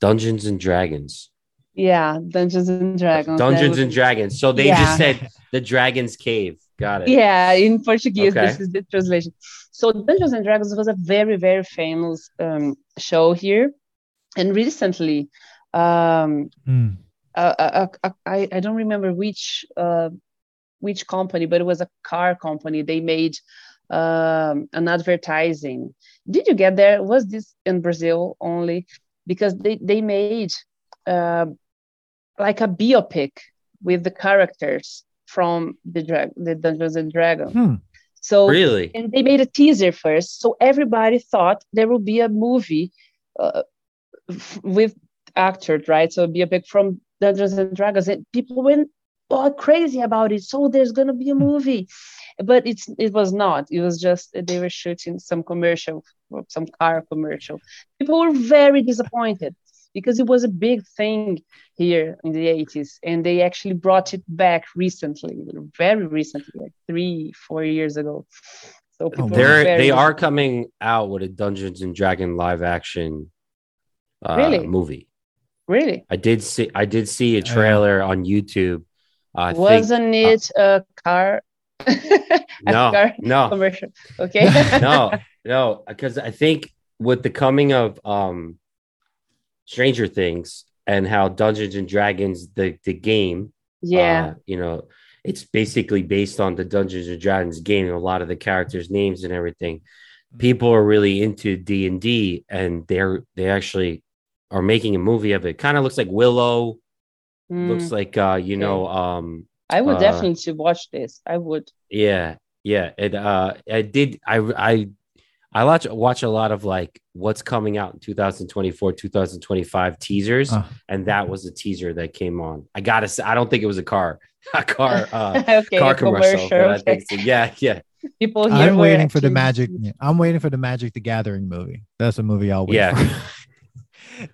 Dungeons and Dragons. Yeah, Dungeons and Dragons. Dungeons and Dragons. So they yeah. just said the dragon's cave. Got it. Yeah, in Portuguese, okay. this is the translation. So Dungeons and Dragons was a very, very famous um, show here, and recently, um, mm. uh, uh, uh, I I don't remember which uh, which company, but it was a car company. They made um, an advertising. Did you get there? Was this in Brazil only? Because they they made uh, like a biopic with the characters from the drag the Dungeons and Dragons. Hmm. So really, and they made a teaser first, so everybody thought there will be a movie uh, with actors, right? So a biopic from Dungeons and Dragons, and people went all crazy about it. So there's gonna be a hmm. movie but it's it was not it was just they were shooting some commercial some car commercial people were very disappointed because it was a big thing here in the 80s and they actually brought it back recently very recently like three four years ago so oh, they're they are coming out with a dungeons and dragon live action uh, really? movie Really? I did see. I did see a trailer on YouTube. Uh, Wasn't think, it uh, a car? no, car no commercial. Okay. no, no, because I think with the coming of um, Stranger Things and how Dungeons and Dragons, the the game, yeah, uh, you know, it's basically based on the Dungeons and Dragons game. A lot of the characters' names and everything. People are really into D and D, and they're they actually are making a movie of it. Kind of looks like Willow. Mm. Looks like uh, you okay. know, um I would uh, definitely watch this. I would. Yeah, yeah. It uh I did I I I watch watch a lot of like what's coming out in 2024, 2025 teasers, uh, and that was a teaser that came on. I gotta say, I don't think it was a car, a car, uh, okay, car commercial. commercial I think so. Yeah, yeah. People I'm waiting for the magic. I'm waiting for the Magic the Gathering movie. That's a movie I'll wait yeah. for.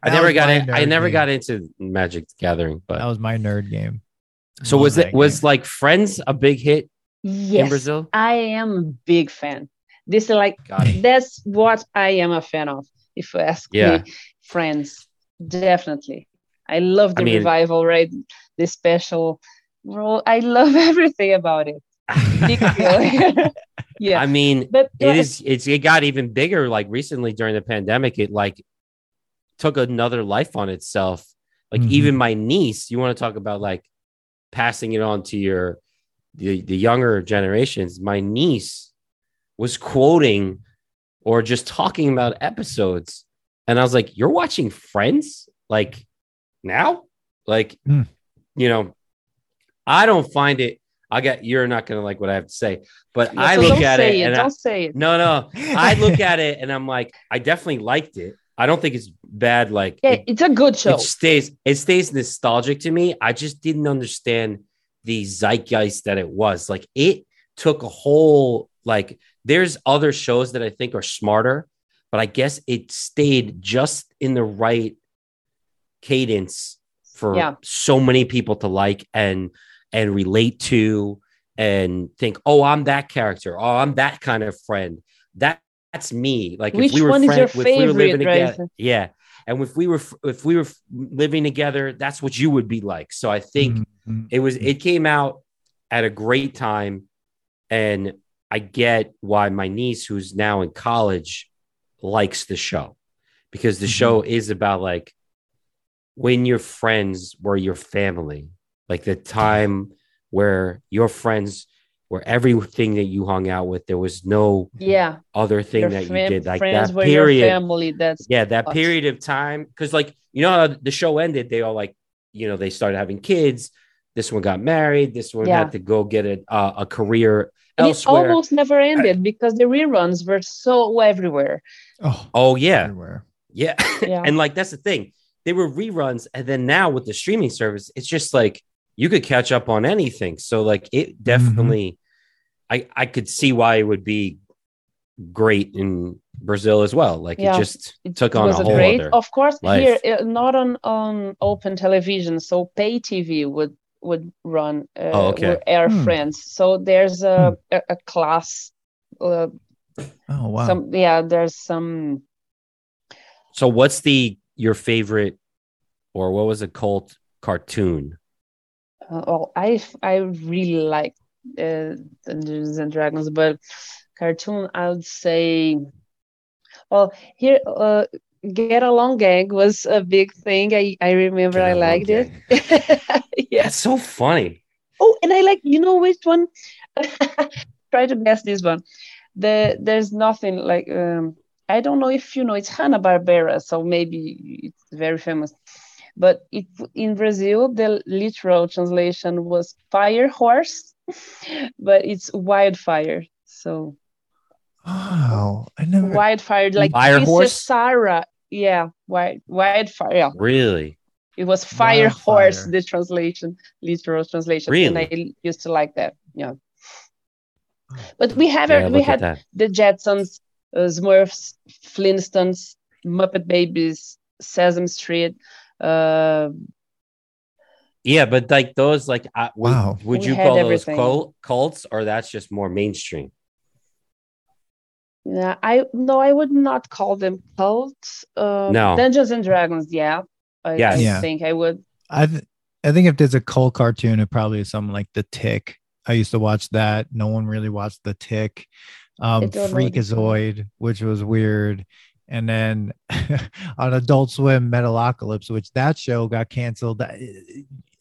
I never got in. I never game. got into Magic Gathering, but that was my nerd game. So was it was like Friends a big hit yes, in Brazil? I am a big fan. This is like that's what I am a fan of. If you ask yeah. me, Friends, definitely. I love the I mean, revival, right? The special role. I love everything about it. yeah. I mean, but it is. It's it got even bigger. Like recently during the pandemic, it like took another life on itself. Like mm-hmm. even my niece, you want to talk about like passing it on to your the, the younger generations. My niece was quoting or just talking about episodes, and I was like, "You're watching Friends like now?" Like, mm. you know, I don't find it. I got you're not gonna like what I have to say, but I look at it, it, and don't I, say it. No, no, I look at it and I'm like, I definitely liked it. I don't think it's bad. Like yeah, it, it's a good show. It stays it stays nostalgic to me. I just didn't understand the zeitgeist that it was. Like it took a whole like there's other shows that I think are smarter, but I guess it stayed just in the right cadence for yeah. so many people to like and and relate to and think, oh, I'm that character. Oh, I'm that kind of friend. That that's me. Like Which if we were one friend, is your favorite, we were living together, yeah. And if we were if we were living together, that's what you would be like. So I think mm-hmm. it was it came out at a great time, and I get why my niece, who's now in college, likes the show because the mm-hmm. show is about like when your friends were your family, like the time where your friends where everything that you hung out with, there was no yeah other thing your that you did like that period. family. That's yeah, that period of time because like you know how the show ended, they all like you know they started having kids. This one got married. This one yeah. had to go get a uh, a career and elsewhere. It almost never ended because the reruns were so everywhere. Oh, oh yeah, everywhere. Yeah, yeah. and like that's the thing. They were reruns, and then now with the streaming service, it's just like you could catch up on anything. So like it mm-hmm. definitely, mm-hmm. I I could see why it would be great in Brazil as well. Like yeah. it just it took on a whole great, other. Of course, life. here uh, not on on open television, so pay TV would would run uh, oh, okay. air hmm. friends. So there's a hmm. a, a, class. Uh, oh wow! Some yeah, there's some. So what's the your favorite, or what was a cult cartoon? Uh, well, I I really like uh, Dungeons and Dragons, but cartoon I would say. Well, here, uh, Get Along Gang was a big thing. I I remember Get I liked it. yeah, it's so funny. Oh, and I like you know which one? Try to guess this one. The there's nothing like um I don't know if you know it's Hanna Barbera, so maybe it's very famous but it in Brazil the literal translation was fire horse, but it's wildfire. So oh, I never wildfire like fire horse. Sarah, yeah, wild wildfire. Yeah. Really? It was fire wildfire. horse. The translation, literal translation. Really? And I used to like that. Yeah. But we have yeah, we had the Jetsons, uh, Smurfs, Flintstones, Muppet Babies, Sesame Street uh, yeah, but like those, like, uh, wow, would, would you call those cult, cults, or that's just more mainstream? Yeah, I no, I would not call them cults. Uh, no, Dungeons and Dragons, yeah, I, yes. I yeah. think I would. I th- I think if there's a cult cartoon, it probably is something like The Tick. I used to watch that. No one really watched The Tick. Um, Freakazoid, which was weird. And then on Adult Swim, Metalocalypse, which that show got canceled uh,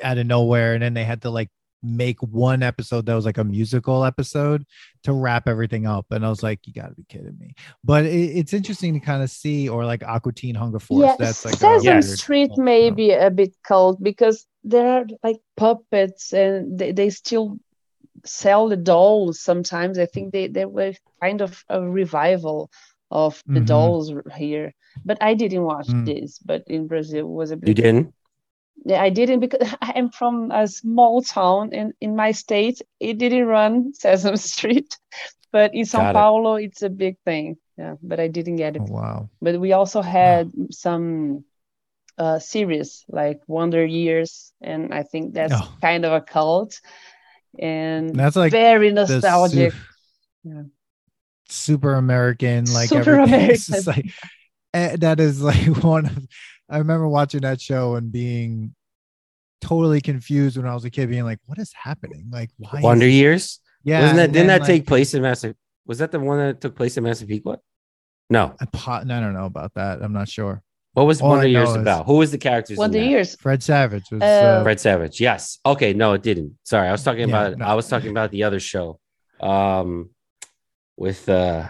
out of nowhere. And then they had to like make one episode that was like a musical episode to wrap everything up. And I was like, you got to be kidding me. But it, it's interesting to kind of see, or like Aqua Teen Hunger Force. Yeah, that's like Sesame Street may be a bit cult because there are like puppets and they, they still sell the dolls sometimes. I think they, they were kind of a revival of the mm-hmm. dolls here. But I didn't watch mm. this, but in Brazil was a bit. You didn't? Yeah, I didn't because I am from a small town in, in my state. It didn't run Sesame Street, but in Sao Paulo, it. it's a big thing. Yeah, but I didn't get it. Oh, wow. But we also had wow. some uh, series like Wonder Years, and I think that's oh. kind of a cult, and that's like very nostalgic. yeah. Super American, like super American. like eh, that is like one of I remember watching that show and being totally confused when I was a kid, being like, "What is happening? Like, why?" Wonder is- Years. Yeah, wasn't that? Didn't that like, take place in Massapequa? Was that the one that took place in Massapequa? No, I, I don't know about that. I'm not sure. What was All Wonder Years about? Who was the characters? Wonder Years. Fred Savage was. Uh, uh, Fred Savage. Yes. Okay. No, it didn't. Sorry, I was talking yeah, about. No. I was talking about the other show. Um, with uh,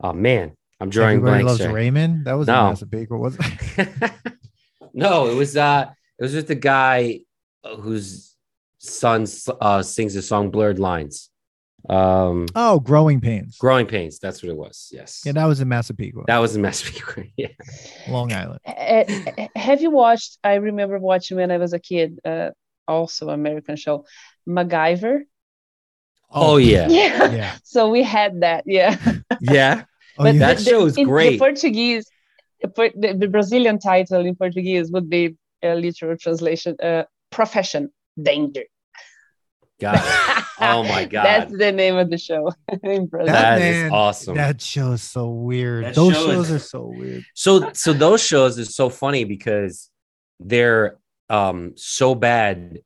oh man, I'm drawing Everybody blanks. Loves Raymond. That was no. a big was no, it was uh it was with the guy whose son uh sings the song Blurred Lines. Um Oh, Growing Pains. Growing Pains, that's what it was. Yes. Yeah, that was in Massapequa. That was in Massapequa. Yeah. Long Island. Have you watched I remember watching when I was a kid, uh also American show, MacGyver? Oh, yeah. yeah. Yeah. So we had that. Yeah. yeah. Oh, but that the, show is great. The Portuguese, the, the, Brazilian title in Portuguese would be a literal translation: uh, "Profession Danger." Got it. Oh my god, that's the name of the show in Brazil. That, that man, is awesome. That show is so weird. That those show shows is, are so weird. So, so those shows is so funny because they're um so bad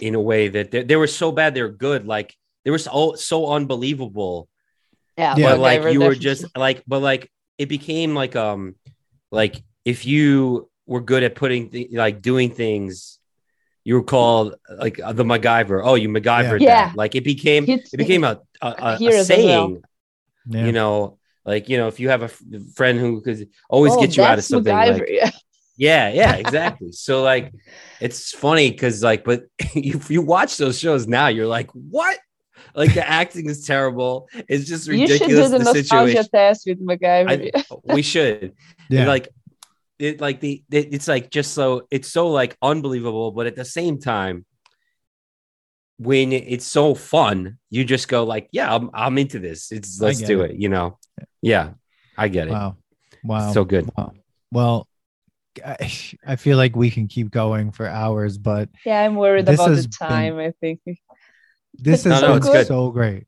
in a way that they, they were so bad they're good. Like they were so so unbelievable yeah, but like you were just like, but like it became like um, like if you were good at putting th- like doing things, you were called like uh, the MacGyver. Oh, you MacGyver yeah. that. Like it became it became a a, a, a saying. Yeah. You know, like you know, if you have a f- friend who could always oh, get you out of something, MacGyver, like, yeah. yeah, yeah, exactly. so like, it's funny because like, but if you watch those shows now, you're like, what? Like the acting is terrible. It's just ridiculous. You should do the, the nostalgia situation. test with MacGyver. I, we should. Yeah. Like it, like the it, it's like just so it's so like unbelievable, but at the same time, when it's so fun, you just go like, yeah, I'm I'm into this. It's let's do it. it. You know, yeah, I get it. Wow, wow, so good. Wow. Well, I feel like we can keep going for hours, but yeah, I'm worried about the time. Been, I think this has no, been so great.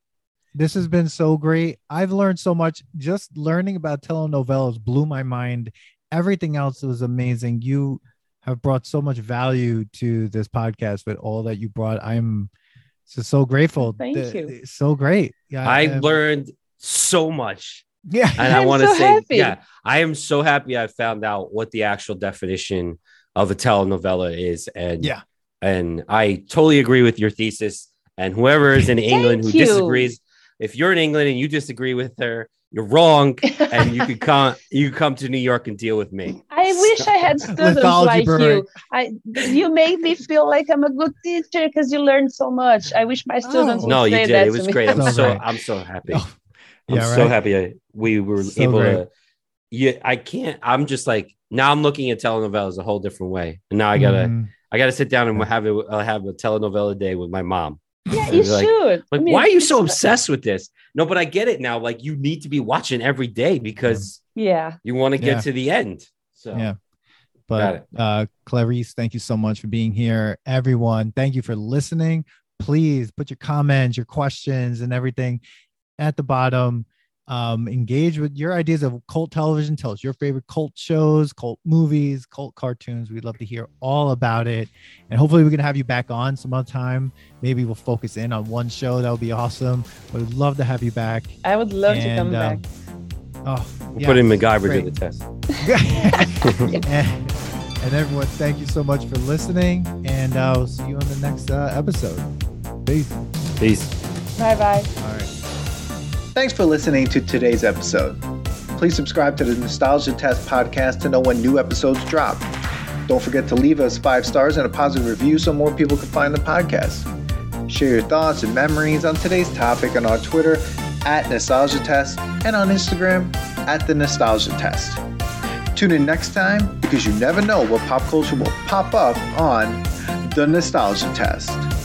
This has been so great. I've learned so much. Just learning about telenovelas blew my mind. Everything else was amazing. You have brought so much value to this podcast with all that you brought. I'm so so grateful. Thank the, you. So great. Yeah, I, I learned so much. Yeah, and I want to so say, happy. yeah, I am so happy I found out what the actual definition of a telenovela is, and yeah, and I totally agree with your thesis. And whoever is in England who you. disagrees, if you're in England and you disagree with her, you're wrong, and you could come you come to New York and deal with me. I wish I had students like you. I you made me feel like I'm a good teacher because you learned so much. I wish my students. Oh. no, you did. it was great. I'm so I'm so happy. Oh. I'm yeah, so happy I, we were so able great. to. Yeah, I can't. I'm just like now. I'm looking at telenovelas a whole different way, and now I gotta. Mm. I gotta sit down and have a have a telenovela day with my mom. Yeah, you like, should. Like, I mean, why are you so obsessed with this? No, but I get it now. Like, you need to be watching every day because yeah, you want to get yeah. to the end. So yeah. But uh Clarice, thank you so much for being here. Everyone, thank you for listening. Please put your comments, your questions, and everything at the bottom. Um, engage with your ideas of cult television. Tell us your favorite cult shows, cult movies, cult cartoons. We'd love to hear all about it. And hopefully, we can have you back on some other time. Maybe we'll focus in on one show. That would be awesome. We'd love to have you back. I would love and, to come um, back. Oh, we'll yeah, put in MacGyver to the test. and, and, everyone, thank you so much for listening. And uh, we'll see you on the next uh, episode. Peace. Peace. Bye bye. All right. Thanks for listening to today's episode. Please subscribe to the Nostalgia Test podcast to know when new episodes drop. Don't forget to leave us five stars and a positive review so more people can find the podcast. Share your thoughts and memories on today's topic on our Twitter at Nostalgia Test and on Instagram at The Nostalgia Test. Tune in next time because you never know what pop culture will pop up on The Nostalgia Test.